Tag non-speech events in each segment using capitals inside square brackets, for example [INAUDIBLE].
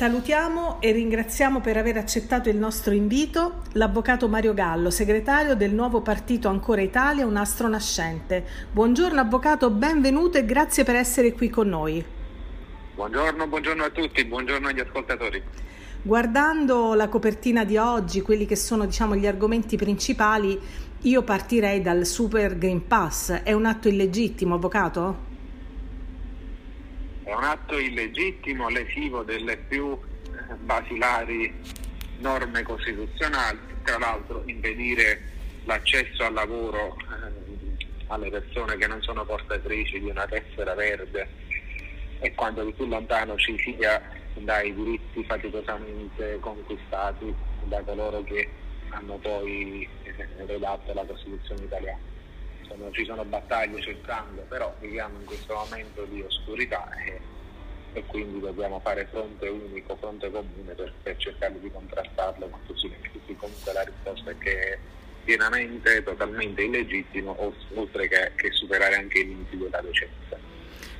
Salutiamo e ringraziamo per aver accettato il nostro invito l'avvocato Mario Gallo, segretario del nuovo partito Ancora Italia, un astro nascente. Buongiorno avvocato, benvenuto e grazie per essere qui con noi. Buongiorno, buongiorno a tutti, buongiorno agli ascoltatori. Guardando la copertina di oggi, quelli che sono diciamo, gli argomenti principali, io partirei dal Super Green Pass. È un atto illegittimo, avvocato? È un atto illegittimo, lesivo delle più eh, basilari norme costituzionali, tra l'altro impedire l'accesso al lavoro eh, alle persone che non sono portatrici di una tessera verde e quanto di più lontano ci sia dai diritti faticosamente conquistati da coloro che hanno poi eh, redatto la Costituzione italiana sono, ci sono battaglie sangue, però viviamo in questo momento di oscurità e, e quindi dobbiamo fare fronte unico, fronte comune per, per cercare di contrastarlo con tutti i nemici. Comunque la risposta è che è pienamente, totalmente illegittimo, oltre che, che superare anche i limiti della decenza.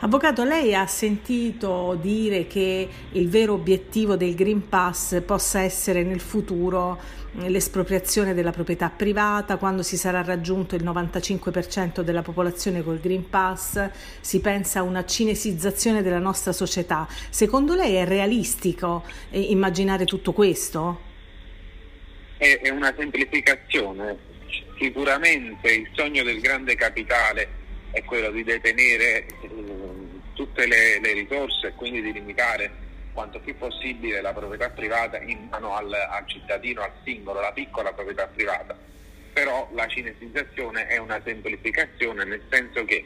Avvocato, lei ha sentito dire che il vero obiettivo del Green Pass possa essere nel futuro l'espropriazione della proprietà privata, quando si sarà raggiunto il 95% della popolazione col Green Pass, si pensa a una cinesizzazione della nostra società. Secondo lei è realistico eh, immaginare tutto questo? È una semplificazione. Sicuramente il sogno del grande capitale è quello di detenere tutte le, le risorse e quindi di limitare quanto più possibile la proprietà privata in mano al, al, cittadino, al singolo, la piccola proprietà privata. Però la cinesizzazione è una semplificazione nel senso che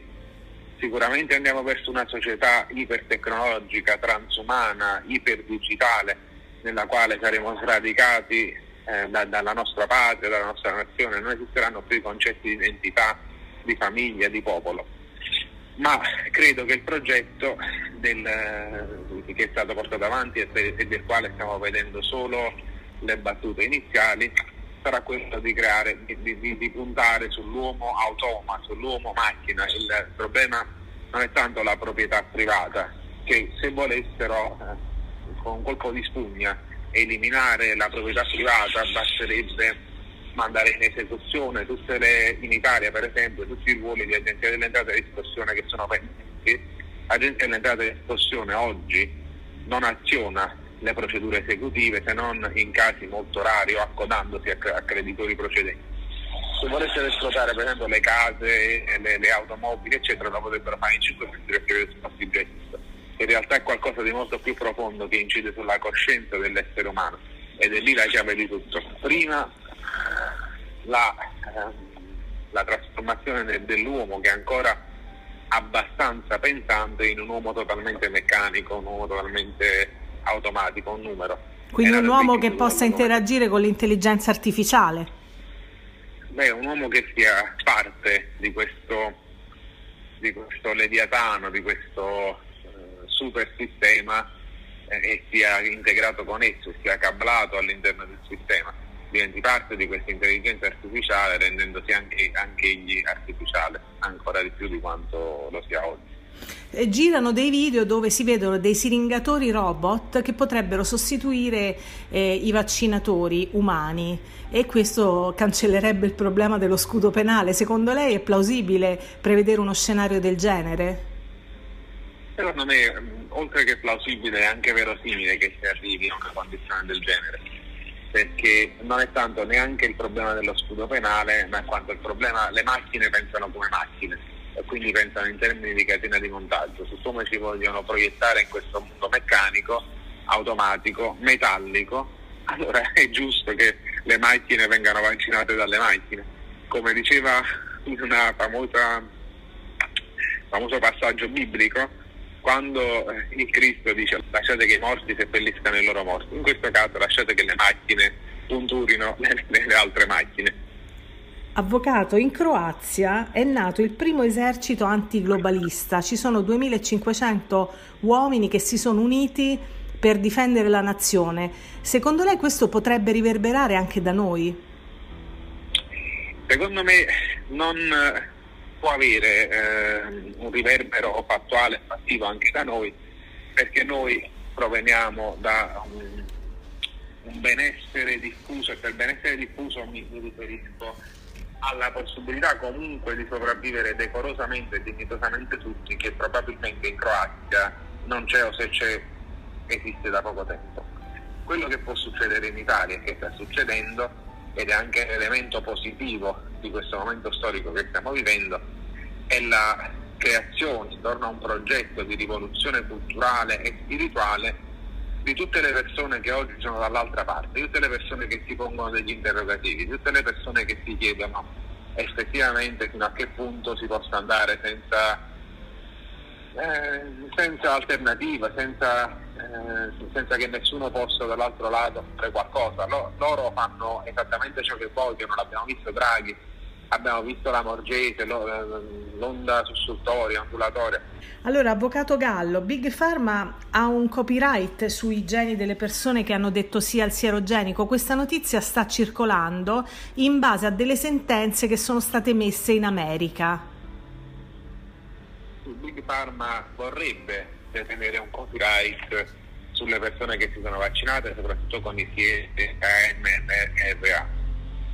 sicuramente andiamo verso una società ipertecnologica, transumana, iperdigitale, nella quale saremo sradicati eh, da, dalla nostra patria, dalla nostra nazione, non esisteranno più i concetti di identità, di famiglia, di popolo ma credo che il progetto del, eh, che è stato portato avanti e del quale stiamo vedendo solo le battute iniziali sarà quello di creare, di, di, di puntare sull'uomo automa, sull'uomo macchina. Il problema non è tanto la proprietà privata, che se volessero eh, con un colpo di spugna eliminare la proprietà privata basterebbe mandare in esecuzione tutte le, in Italia per esempio tutti i ruoli di agenzia dell'entrata e riscossione che sono pendenti. L'agenzia dell'entrata e riscossione oggi non aziona le procedure esecutive se non in casi molto rari o accodandosi a, a creditori procedenti. Se volessero esplotare per esempio le case, le, le automobili eccetera lo potrebbero fare in 5 minuti perché è possibile in realtà è qualcosa di molto più profondo che incide sulla coscienza dell'essere umano ed è lì la chiave di tutto. Prima la, la trasformazione dell'uomo che è ancora abbastanza pensante in un uomo totalmente meccanico, un uomo totalmente automatico, un numero. Quindi un uomo che possa interagire con l'intelligenza artificiale? Beh, un uomo che sia parte di questo, di questo leviatano, di questo eh, super sistema eh, e sia integrato con esso, sia cablato all'interno del sistema diventi parte di questa intelligenza artificiale rendendosi anche, anche egli artificiale ancora di più di quanto lo sia oggi. Girano dei video dove si vedono dei siringatori robot che potrebbero sostituire eh, i vaccinatori umani e questo cancellerebbe il problema dello scudo penale. Secondo lei è plausibile prevedere uno scenario del genere? Secondo me, oltre che plausibile, è anche verosimile che si arrivi a una condizione del genere perché non è tanto neanche il problema dello scudo penale, ma quanto il problema, le macchine pensano come macchine e quindi pensano in termini di catena di montaggio, su come ci vogliono proiettare in questo mondo meccanico, automatico, metallico, [LAUGHS] allora è giusto che le macchine vengano vaccinate dalle macchine. Come diceva un famoso passaggio biblico, quando eh, il Cristo dice lasciate che i morti seppelliscano i loro morti, in questo caso lasciate che le macchine punturino [LAUGHS] le, le altre macchine. Avvocato, in Croazia è nato il primo esercito antiglobalista, ci sono 2500 uomini che si sono uniti per difendere la nazione. Secondo lei questo potrebbe riverberare anche da noi? Secondo me non può avere eh, un riverbero fattuale fattivo anche da noi, perché noi proveniamo da un, un benessere diffuso e per benessere diffuso mi, mi riferisco alla possibilità comunque di sopravvivere decorosamente e dignitosamente tutti che probabilmente in Croazia non c'è o se c'è esiste da poco tempo. Quello che può succedere in Italia e che sta succedendo ed è anche l'elemento positivo di questo momento storico che stiamo vivendo è la creazione intorno a un progetto di rivoluzione culturale e spirituale di tutte le persone che oggi sono dall'altra parte, di tutte le persone che si pongono degli interrogativi, di tutte le persone che si chiedono effettivamente fino a che punto si possa andare senza, eh, senza alternativa, senza, eh, senza, che nessuno possa dall'altro lato fare qualcosa. loro fanno esattamente ciò che vogliono, l'abbiamo visto Draghi abbiamo visto la Morgese, l'onda sussultoria, ondulatoria. Allora, Avvocato Gallo, Big Pharma ha un copyright sui geni delle persone che hanno detto sì al sierogenico. Questa notizia sta circolando in base a delle sentenze che sono state messe in America. Big Pharma vorrebbe detenere un copyright sulle persone che si sono vaccinate, soprattutto con i siete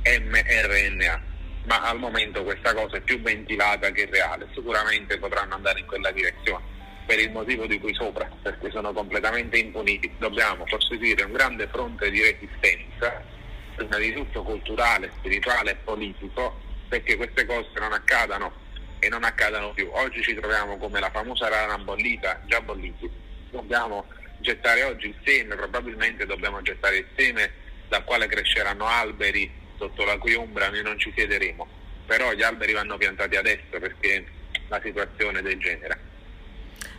mRNA. Ma al momento questa cosa è più ventilata che reale, sicuramente potranno andare in quella direzione per il motivo di cui sopra, perché sono completamente impuniti. Dobbiamo costituire un grande fronte di resistenza, prima di tutto culturale, spirituale e politico, perché queste cose non accadano e non accadano più. Oggi ci troviamo come la famosa rana bollita, già bolliti. Dobbiamo gettare oggi il seme, probabilmente dobbiamo gettare il seme dal quale cresceranno alberi sotto la cui ombra noi non ci siederemo, però gli alberi vanno piantati adesso perché la situazione degenera.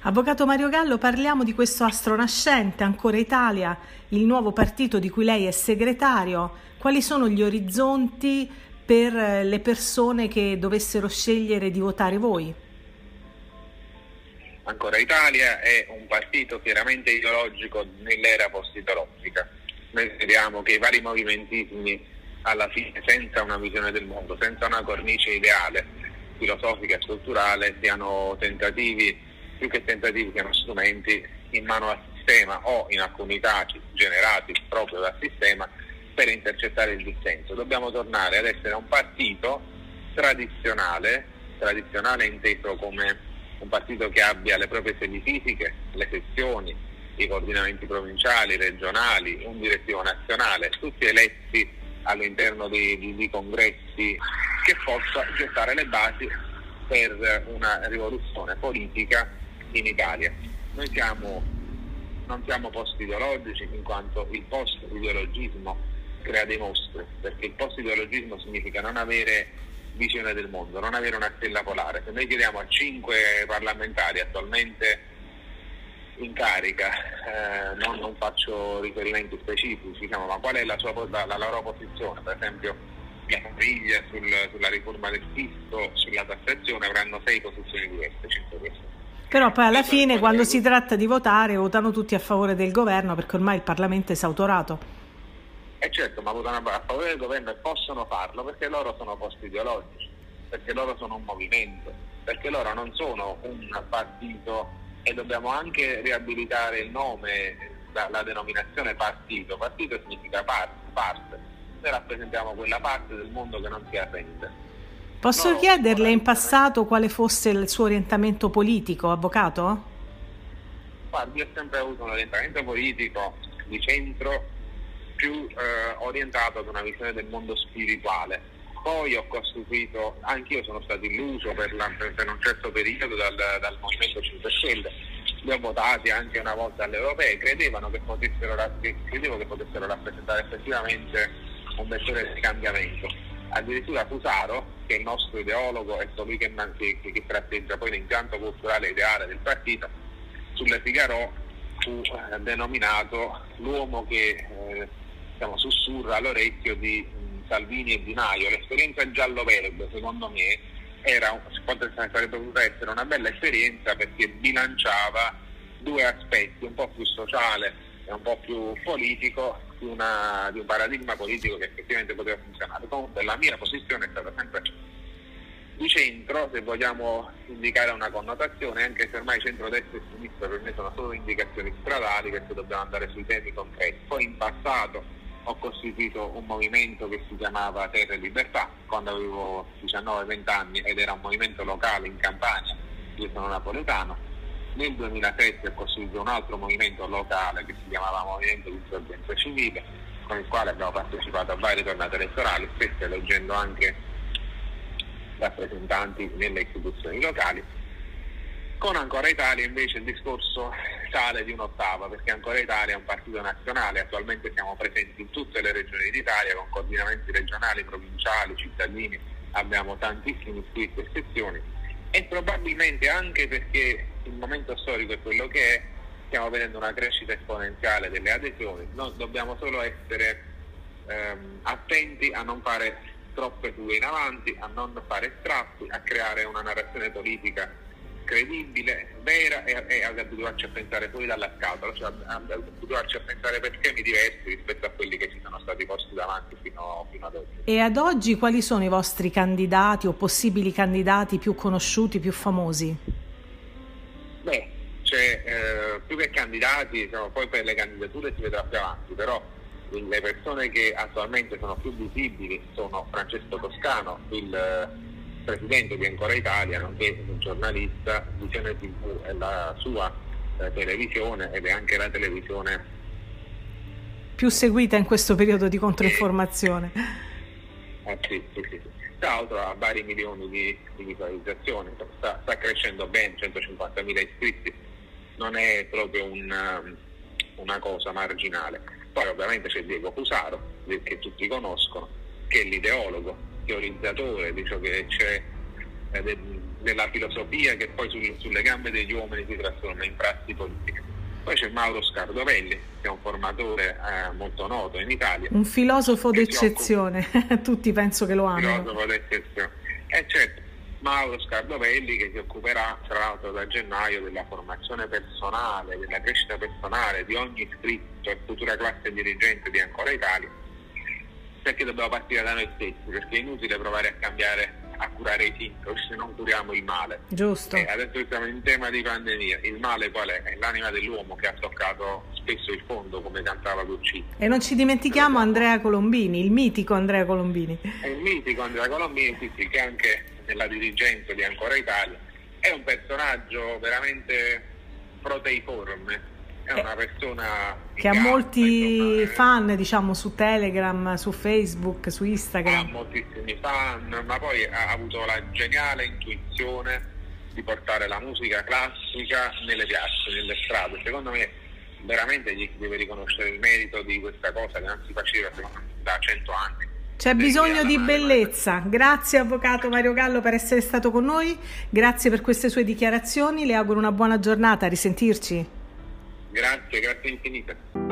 Avvocato Mario Gallo, parliamo di questo astronascente, ancora Italia, il nuovo partito di cui lei è segretario. Quali sono gli orizzonti per le persone che dovessero scegliere di votare voi? Ancora Italia è un partito chiaramente ideologico nell'era post-ideologica. Noi speriamo che i vari movimentismi alla fine senza una visione del mondo, senza una cornice ideale, filosofica e strutturale, siano tentativi, più che tentativi siano strumenti in mano al sistema o in alcuni casi generati proprio dal sistema per intercettare il dissenso. Dobbiamo tornare ad essere un partito tradizionale, tradizionale inteso come un partito che abbia le proprie sedi fisiche, le sezioni, i coordinamenti provinciali, regionali, un direttivo nazionale, tutti eletti all'interno di, di, di congressi che possa gettare le basi per una rivoluzione politica in Italia. Noi siamo, non siamo post-ideologici in quanto il post-ideologismo crea dei mostri, perché il post-ideologismo significa non avere visione del mondo, non avere una stella polare. Se noi chiediamo a cinque parlamentari attualmente in carica, eh, non, non, faccio riferimenti specifici, diciamo, ma qual è la, sua, la, la loro posizione? Per esempio mia famiglia sul, sulla riforma del fisco, sulla tassazione avranno sei posizioni diverse, cinque persone. Però poi alla fine quando si tratta di votare votano tutti a favore del governo perché ormai il Parlamento è esautorato. Eh certo, ma votano a favore del governo e possono farlo perché loro sono post ideologici, perché loro sono un movimento, perché loro non sono un partito e dobbiamo anche riabilitare il nome, la, la denominazione partito. Partito significa parte, parte. Noi rappresentiamo quella parte del mondo che non si arrende. Posso no, chiederle in passato quale fosse il suo orientamento politico, avvocato? Guardi, io ho sempre avuto un orientamento politico di centro più eh, orientato ad una visione del mondo spirituale poi ho costituito, anch'io sono stato illuso per, la, per un certo periodo dal, dal, Movimento 5 Stelle, li ho votati anche una volta alle europee, credevano che potessero, credevo che potessero rappresentare effettivamente un vettore di cambiamento. Addirittura Fusaro, che è il nostro ideologo e colui che, che, che tratteggia poi l'impianto culturale ideale del partito, sulle Figaro fu eh, denominato l'uomo che eh, diciamo, sussurra all'orecchio di Salvini e Di Maio, l'esperienza giallo-verde secondo me era, sarebbe potuta essere una bella esperienza perché bilanciava due aspetti, un po' più sociale e un po' più politico, di, una, di un paradigma politico che effettivamente poteva funzionare. Comunque la mia posizione è stata sempre di centro, se vogliamo indicare una connotazione, anche se ormai centro-destra e sinistra per me sono solo indicazioni stradali perché dobbiamo andare sui temi concreti. Poi in passato ho costituito un movimento che si chiamava Terra e Libertà quando avevo 19-20 anni ed era un movimento locale in Campania, io sono napoletano. Nel 2007 ho costituito un altro movimento locale che si chiamava Movimento di Insorgenza Civile, con il quale abbiamo partecipato a varie tornate elettorali, spesso eleggendo anche rappresentanti nelle istituzioni locali. Con Ancora Italia invece il discorso sale di un'ottava perché Ancora Italia è un partito nazionale, attualmente siamo presenti in tutte le regioni d'Italia con coordinamenti regionali, provinciali, cittadini, abbiamo tantissimi iscritti e sezioni e probabilmente anche perché il momento storico è quello che è, stiamo vedendo una crescita esponenziale delle adesioni, noi dobbiamo solo essere ehm, attenti a non fare troppe fughe in avanti, a non fare strappi, a creare una narrazione politica credibile, vera e, e abituarci a pensare fuori dalla scatola, cioè abituarci a pensare per temi diversi rispetto a quelli che ci sono stati posti davanti fino, fino ad oggi. E ad oggi quali sono i vostri candidati o possibili candidati più conosciuti, più famosi? Beh, c'è eh, più che candidati, diciamo, poi per le candidature si vedrà più avanti, però le persone che attualmente sono più visibili sono Francesco Toscano, il presidente di Ancora Italia, nonché giornalista, Visione TV è la sua eh, televisione ed è anche la televisione più seguita in questo periodo di controinformazione. Eh, sì, sì, sì. Tra l'altro ha vari milioni di, di visualizzazioni, sta, sta, crescendo ben 150.000 iscritti, non è proprio un, una cosa marginale. Poi ovviamente c'è Diego Fusaro, che tutti conoscono, che è l'ideologo, teorizzatore di ciò che c'è eh, de, della filosofia che poi sul, sulle gambe degli uomini si trasforma in prassi politiche. Poi c'è Mauro Scardovelli, che è un formatore eh, molto noto in Italia. Un filosofo d'eccezione, [LAUGHS] tutti penso che lo hanno. Un filosofo d'eccezione. Eh certo, Mauro Scardovelli che si occuperà tra l'altro da gennaio della formazione personale, della crescita personale di ogni iscritto e futura classe dirigente di Ancora Italia, perché dobbiamo partire da noi stessi, perché è inutile provare a cambiare, a curare i sintomi se non curiamo il male. Giusto. E adesso siamo in tema di pandemia, il male qual è? È l'anima dell'uomo che ha toccato spesso il fondo, come cantava Guccini. E non ci dimentichiamo Andrea Colombini, il mitico Andrea Colombini. È il mitico Andrea Colombini, sì, sì, che anche della dirigenza di Ancora Italia, è un personaggio veramente proteiforme, è una persona che ha molti insomma, fan diciamo su Telegram, su Facebook, su Instagram. Ha moltissimi fan, ma poi ha avuto la geniale intuizione di portare la musica classica nelle piazze, nelle strade. Secondo me veramente gli deve riconoscere il merito di questa cosa che non si faceva da cento anni c'è bisogno di bellezza. Grazie Avvocato Mario Gallo per essere stato con noi, grazie per queste sue dichiarazioni, le auguro una buona giornata, a risentirci. Grazie, grazie infinite.